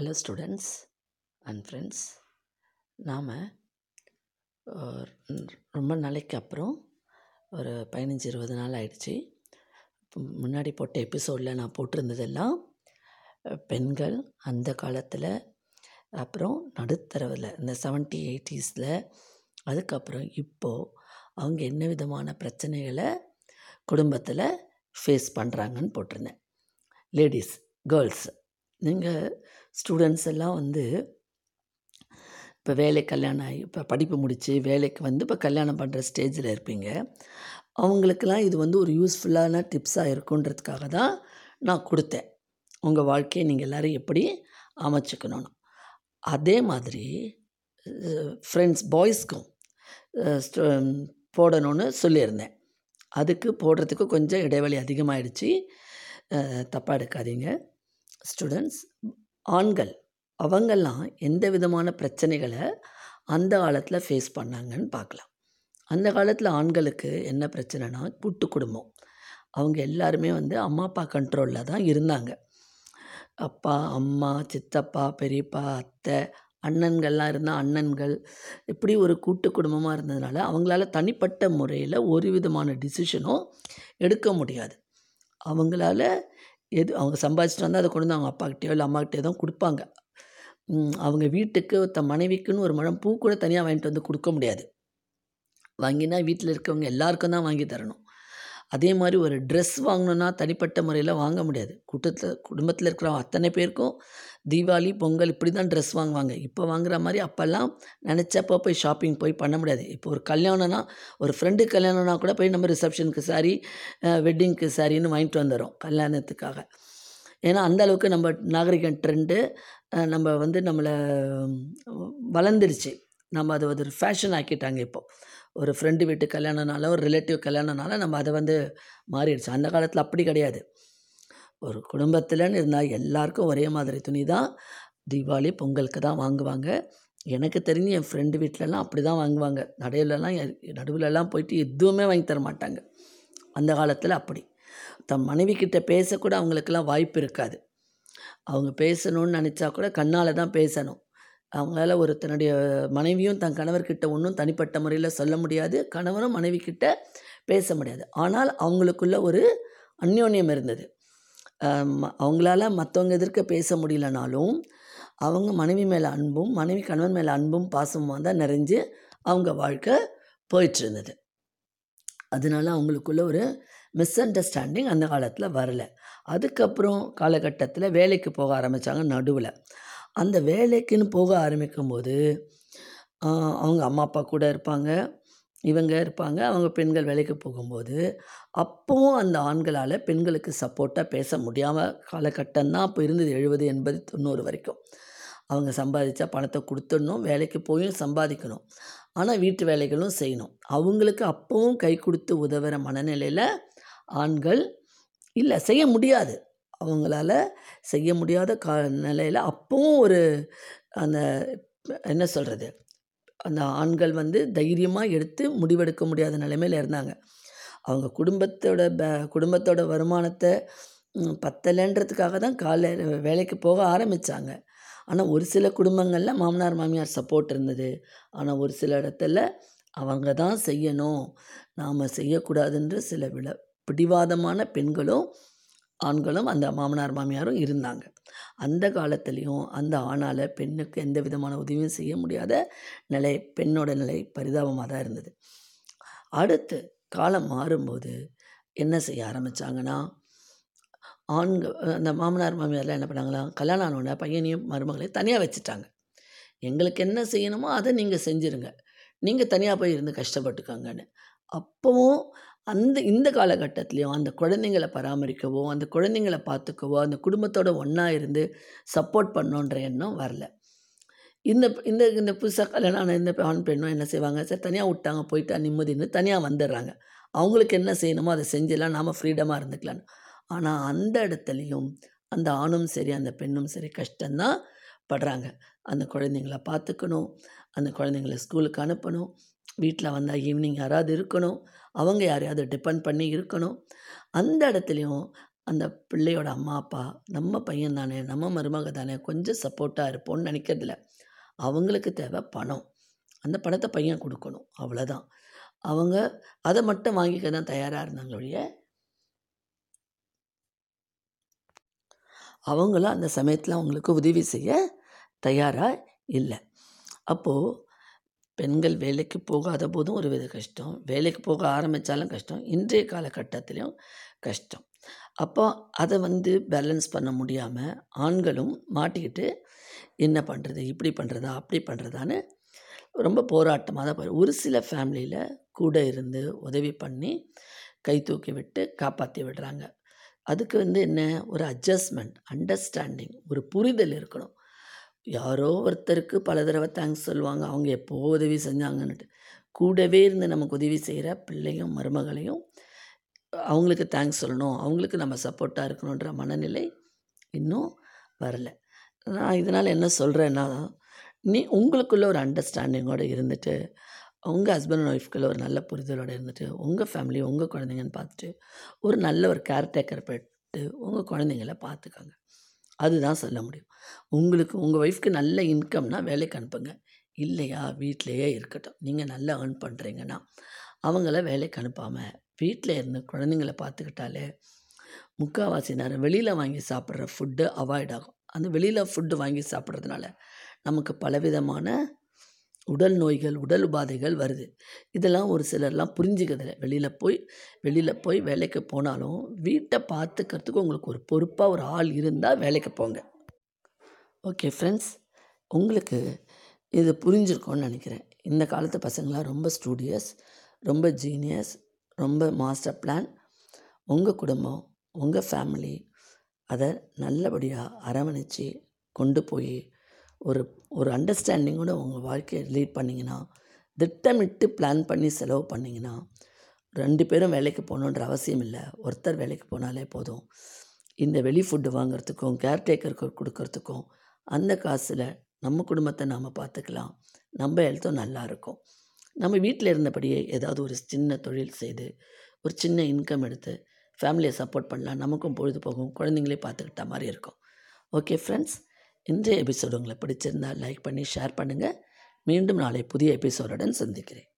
Hello students and friends நாம் ரொம்ப நாளைக்கு அப்புறம் ஒரு பதினஞ்சு இருபது நாள் ஆயிடுச்சு. முன்னாடி போட்ட எபிசோடில் நான் போட்டிருந்ததெல்லாம் பெண்கள் அந்த காலத்தில் அப்புறம் நடுத்தரவில் இந்த செவன்ட்டி எயிட்டிஸில் அதுக்கப்புறம் இப்போது அவங்க என்ன விதமான பிரச்சனைகளை குடும்பத்தில் ஃபேஸ் பண்ணுறாங்கன்னு போட்டிருந்தேன். லேடிஸ் கேர்ள்ஸ் நீங்கள் ஸ்டூடெண்ட்ஸ் எல்லாம் வந்து இப்போ வேலை கல்யாணம் ஆகி இப்போ படிப்பு முடித்து வேலைக்கு வந்து இப்போ கல்யாணம் பண்ணுற ஸ்டேஜில் இருப்பீங்க. அவங்களுக்கெல்லாம் இது வந்து ஒரு யூஸ்ஃபுல்லான டிப்ஸாக இருக்குன்றதுக்காக தான் நான் கொடுத்தேன். உங்கள் வாழ்க்கையை நீங்கள் எல்லோரும் எப்படி அமைச்சுக்கணும்னு. அதே மாதிரி ஃப்ரெண்ட்ஸ் பாய்ஸ்க்கும் போடணும்னு சொல்லியிருந்தேன். அதுக்கு போடுறதுக்கு கொஞ்சம் இடைவெளி அதிகமாகிடுச்சு தப்பாக எடுக்காதீங்க. ஸ்டூடெண்ட்ஸ் ஆண்கள் அவங்கெல்லாம் எந்த விதமான பிரச்சனைகளை அந்த காலத்தில் ஃபேஸ் பண்ணாங்கன்னு பார்க்கலாம். அந்த காலத்தில் ஆண்களுக்கு என்ன பிரச்சனைனா கூட்டு குடும்பம். அவங்க எல்லாருமே வந்து அம்மா அப்பா கண்ட்ரோலில் தான் இருந்தாங்க. அப்பா அம்மா சித்தப்பா பெரியப்பா அத்தை அண்ணன்கள்லாம் இருந்தால் அண்ணன்கள் இப்படி ஒரு கூட்டு குடும்பமாக இருந்ததுனால அவங்களால தனிப்பட்ட முறையில் ஒரு விதமான டிசிஷனும் எடுக்க முடியாது. அவங்களால எது அவங்க சம்பாதிச்சிட்டு வந்தால் அதை கொண்டு வந்து அவங்க அப்பாக்கிட்டேயோ இல்லை அம்மாக்கிட்டேயோ தான் கொடுப்பாங்க. அவங்க வீட்டுக்கு தன் மனைவிக்குன்னு ஒரு முழம் பூ கூட தனியாக வாங்கிட்டு வந்து கொடுக்க முடியாது. வாங்கினா வீட்டில் இருக்கவங்க எல்லாருக்கும் தான் வாங்கி தரணும். அதே மாதிரி ஒரு ட்ரெஸ் வாங்கணுன்னா தனிப்பட்ட முறையில் வாங்க முடியாது. கூட்டத்தில் குடும்பத்தில் இருக்கிற அத்தனை பேருக்கும் தீபாவளி பொங்கல் இப்படி தான் ட்ரெஸ் வாங்குவாங்க. இப்போ வாங்குற மாதிரி அப்போல்லாம் நினச்சப்போ போய் ஷாப்பிங் போய் பண்ண முடியாது. இப்போ ஒரு கல்யாணம்னா ஒரு ஃப்ரெண்டு கல்யாணம்னா கூட போய் நம்ம ரிசப்ஷனுக்கு சாரி வெட்டிங்க்கு சாரின்னு வாங்கிட்டு வந்துடுறோம் கல்யாணத்துக்காக. ஏன்னா அந்த அளவுக்கு நம்ம நாகரிகம் ட்ரெண்டு நம்ம வந்து நம்மளை வளர்ந்துருச்சு. நம்ம அதை ஒரு ஃபேஷன் ஆக்கிட்டாங்க இப்போது ஒரு ஃப்ரெண்டு வீட்டு கல்யாணனால ஒரு ரிலேட்டிவ் கல்யாணனால நம்ம அதை வந்து மாறிடுச்சு. அந்த காலத்தில் அப்படி கிடையாது. ஒரு குடும்பத்தில்னு இருந்தால் எல்லாருக்கும் ஒரே மாதிரி துணி தான் தீபாவளி பொங்கலுக்கு தான் வாங்குவாங்க. எனக்கு தெரிஞ்சு என் ஃப்ரெண்டு வீட்டிலலாம் அப்படி தான் வாங்குவாங்க. நடையிலலாம் நடுவிலலாம் போயிட்டு எதுவுமே வாங்கி தர மாட்டாங்க. அந்த காலத்தில் அப்படி. தம் மனைவி கிட்ட பேசக்கூட அவங்களுக்கெல்லாம் வாய்ப்பு இருக்காது. அவங்க பேசணும்னு நினச்சா கூட கண்ணால் தான் பேசணும். அவங்களால ஒரு தன்னுடைய மனைவியும் தன் கணவர்கிட்ட ஒன்றும் தனிப்பட்ட முறையில் சொல்ல முடியாது. கணவரும் மனைவி கிட்ட பேச முடியாது. ஆனால் அவங்களுக்குள்ள ஒரு அந்யோன்யம் இருந்தது. அவங்களால மற்றவங்க எதிர்க்க பேச முடியலனாலும் அவங்க மனைவி மேலே அன்பும் மனைவி கணவன் மேலே அன்பும் பாசமும் தான் நிறைஞ்சு அவங்க வாழ்க்கை போயிட்டுருந்தது அதனால அவங்களுக்குள்ள ஒரு மிஸ் அண்டர்ஸ்டாண்டிங் அந்த காலத்தில் வரலை. அதுக்கப்புறம் காலகட்டத்தில் வேலைக்கு போக ஆரம்பித்தாங்க நடுவில். அந்த வேலைக்குன்னு போக ஆரம்பிக்கும் போது அவங்க அம்மா அப்பா கூட இருப்பாங்க. இவங்க இருப்பாங்க. அவங்க பெண்கள் வேலைக்கு போகும்போது அப்போவும் அந்த ஆண்களால் பெண்களுக்கு சப்போர்ட்டாக பேச முடியாமல் காலகட்டம் தான் அப்போ இருந்தது. எழுபது எண்பது தொண்ணூறு வரைக்கும். அவங்க சம்பாதிச்சா பணத்தை கொடுத்துடணும் வேலைக்கு போயும் சம்பாதிக்கணும். ஆனால் வீட்டு வேலைகளும் செய்யணும். அவங்களுக்கு அப்போவும் கை கொடுத்து உதவுற மனநிலையில் ஆண்கள் இல்லை செய்ய முடியாது. அவங்களால செய்ய முடியாத கா நிலையில் அப்போவும் ஒரு அந்த என்ன சொல்கிறது அந்த ஆண்கள் வந்து தைரியமாக எடுத்து முடிவெடுக்க முடியாத நிலைமையில் இருந்தாங்க. அவங்க குடும்பத்தோட ப குடும்பத்தோட வருமானத்தை பத்தலைன்றதுக்காக தான் காலை வேலைக்கு போக ஆரம்பித்தாங்க ஆனால் ஒரு சில குடும்பங்களில் மாமனார் மாமியார் சப்போர்ட் இருந்தது. ஆனால் ஒரு சில இடத்துல அவங்க தான் செய்யணும். நாம் செய்யக்கூடாதுன்ற சில விட பிடிவாதமான பெண்களும் ஆண்களும் அந்த மாமனார் மாமியாரும் இருந்தாங்க. அந்த காலத்துலேயும் அந்த ஆணால் பெண்ணுக்கு எந்த விதமான உதவியும் செய்ய முடியாத நிலை பெண்ணோட நிலை பரிதாபமாக தான் இருந்தது. அடுத்து காலம் மாறும்போது என்ன செய்ய ஆரம்பித்தாங்கன்னா ஆண்கள் அந்த மாமனார் மாமியார்லாம் என்ன பண்ணாங்களாம் கல்யாணம் ஆனோடனே பையனையும் மருமகளையும் தனியாக வச்சுட்டாங்க. எங்களுக்கு என்ன செய்யணுமோ அதை நீங்கள் செஞ்சுருங்க. நீங்கள் தனியாக போய் இருந்து கஷ்டப்பட்டுக்கோங்கன்னு. அப்போவும் அந்த இந்த காலகட்டத்துலேயும் அந்த குழந்தைங்களை பராமரிக்கவோ அந்த குழந்தைங்களை பார்த்துக்கவோ அந்த குடும்பத்தோட ஒன்றா இருந்து சப்போர்ட் பண்ணோன்ற எண்ணம் வரல. இந்த இந்த இந்த புதுசாக கல்யாணம் ஆனால் இந்த ஆண் பெண்ணும் என்ன செய்வாங்க? சரி தனியாக விட்டாங்க போயிட்டா நிம்மதின்னு தனியாக வந்துடுறாங்க. அவங்களுக்கு என்ன செய்யணுமோ அதை செஞ்சலாம் நாம் ஃப்ரீடமாக இருந்துக்கலாம் ஆனால் அந்த இடத்துலையும் அந்த ஆணும் சரி அந்த பெண்ணும் சரி கஷ்டந்தான் படுறாங்க. அந்த குழந்தைங்கள பார்த்துக்கணும் அந்த குழந்தைங்கள ஸ்கூலுக்கு அனுப்பணும் வீட்டில் வந்தால் ஈவினிங் யாராவது இருக்கணும் அவங்க யாரையாவது டிபெண்ட் பண்ணி இருக்கணும். அந்த இடத்துலையும் அந்த பிள்ளையோட அம்மா அப்பா நம்ம பையன் தானே நம்ம மருமக தானே கொஞ்சம் சப்போர்ட்டாக இருப்போம்னு நினைக்கிறதில்ல. அவங்களுக்கு தேவை பணம். அந்த பணத்தை பையன் கொடுக்கணும். அவ்வளோதான் அவங்க அதை மட்டும் வாங்கிக்க தான் தயாராக இருந்தாங்க ஒழிய அவங்களும் அந்த சமயத்தில் அவங்களுக்கு உதவி செய்ய தயாராக இல்லை. அப்போது பெண்கள் வேலைக்கு போகாத போதும் ஒரு வித கஷ்டம். வேலைக்கு போக ஆரம்பித்தாலும் கஷ்டம். இன்றைய காலகட்டத்திலையும் கஷ்டம். அப்போ அதை வந்து பேலன்ஸ் பண்ண முடியாமல் ஆண்களும் மாட்டிக்கிட்டு என்ன பண்ணுறது இப்படி பண்ணுறதா அப்படி பண்ணுறதான்னு ரொம்ப போராட்டமாக தான் ஒரு சில ஃபேமிலியில் கூட இருந்து உதவி பண்ணி கை தூக்கி விட்டு காப்பாற்றி விடுறாங்க. அதுக்கு வந்து என்ன? ஒரு அட்ஜஸ்ட்மெண்ட் அண்டர்ஸ்டாண்டிங் ஒரு புரிதல் இருக்கணும். யாரோ ஒருத்தருக்கு பல தடவை தேங்க்ஸ் சொல்லுவாங்க. அவங்க எப்போ உதவி செஞ்சாங்கன்னுட்டு. கூடவே இருந்து நமக்கு உதவி செய்கிற பிள்ளையும் மருமகளையும் அவங்களுக்கு தேங்க்ஸ் சொல்லணும். அவங்களுக்கு நம்ம சப்போர்ட்டாக இருக்கணுன்ற மனநிலை இன்னும் வரல. நான் இதனால் என்ன சொல்கிறேன்னா நீ உங்களுக்குள்ளே ஒரு அண்டர்ஸ்டாண்டிங்கோடு இருந்துட்டு உங்கள் ஹஸ்பண்ட் அண்ட் ஒய்ஃப்குள்ளே ஒரு நல்ல புரிதலோடு இருந்துட்டு உங்கள் ஃபேமிலி உங்கள் குழந்தைங்கன்னு பார்த்துட்டு ஒரு நல்ல ஒரு கேர்டேக்கர் போய்ட்டு உங்கள் குழந்தைங்கள பார்த்துக்கோங்க. அதுதான் சொல்ல முடியும். உங்களுக்கு உங்கள் ஒய்ஃப்க்கு நல்ல இன்கம்னா வேலைக்கு அனுப்புங்க. இல்லையா? வீட்டிலையே இருக்கட்டும். நீங்கள் நல்லா ஏர்ன் பண்ணுறீங்கன்னா அவங்கள வேலைக்கு அனுப்பாமல் வீட்டில் இருந்து குழந்தைங்கள பார்த்துக்கிட்டாலே முக்கால்வாசி நேரம் வெளியில் வாங்கி சாப்பிட்ற ஃபுட்டு அவாய்ட் ஆகும். அந்த வெளியில் ஃபுட்டு வாங்கி சாப்பிட்றதுனால நமக்கு பலவிதமான உடல் நோய்கள் உடல் உபாதைகள் வருது. இதெல்லாம் ஒரு சிலர்லாம் புரிஞ்சுக்கிறதில்ல. வெளியில் போய் வெளியில் போய் வேலைக்கு போனாலும் வீட்டை பார்த்துக்கிறதுக்கு உங்களுக்கு ஒரு பொறுப்பாக ஒரு ஆள் இருந்தால் வேலைக்கு போங்க. ஓகே ஃப்ரெண்ட்ஸ் உங்களுக்கு இது புரிஞ்சிருக்கும்னு நினைக்கிறேன். இந்த காலத்து பசங்களாம் ரொம்ப ஸ்டூடியஸ் ரொம்ப ஜீனியஸ் ரொம்ப மாஸ்டர் பிளான். உங்கள் குடும்பம் உங்கள் ஃபேமிலி அதை நல்லபடியாக அரவணைச்சு கொண்டு போய் ஒரு ஒரு அண்டர்ஸ்டாண்டிங்கோட உங்கள் வாழ்க்கையை லீட் பண்ணிங்கன்னா திட்டமிட்டு பிளான் பண்ணி செலவு பண்ணிங்கன்னா ரெண்டு பேரும் வேலைக்கு போகணுன்ற அவசியம் இல்லை. ஒருத்தர் வேலைக்கு போனாலே போதும். இந்த வெளி ஃபுட்டு வாங்குறதுக்கும் கேர்டேக்கருக்கு கொடுக்கறதுக்கும் அந்த காசில் நம்ம குடும்பத்தை நாம் பார்த்துக்கலாம் நம்ம ஹெல்த்தும் நல்லா இருக்கும். நம்ம வீட்டில் இருந்தபடியே ஏதாவது ஒரு சின்ன தொழில் செய்து ஒரு சின்ன இன்கம் எடுத்து ஃபேமிலியை சப்போர்ட் பண்ணலாம். நமக்கும் பொழுது போகும். குழந்தைங்களே பார்த்துக்கிட்ட மாதிரி இருக்கும். ஓகே ஃப்ரெண்ட்ஸ் இன்றைய எபிசோடு உங்களை பிடிச்சிருந்தால் லைக் பண்ணி ஷேர் பண்ணுங்கள் மீண்டும் நாளை புதிய எபிசோடுடன் சந்திக்கிறேன்.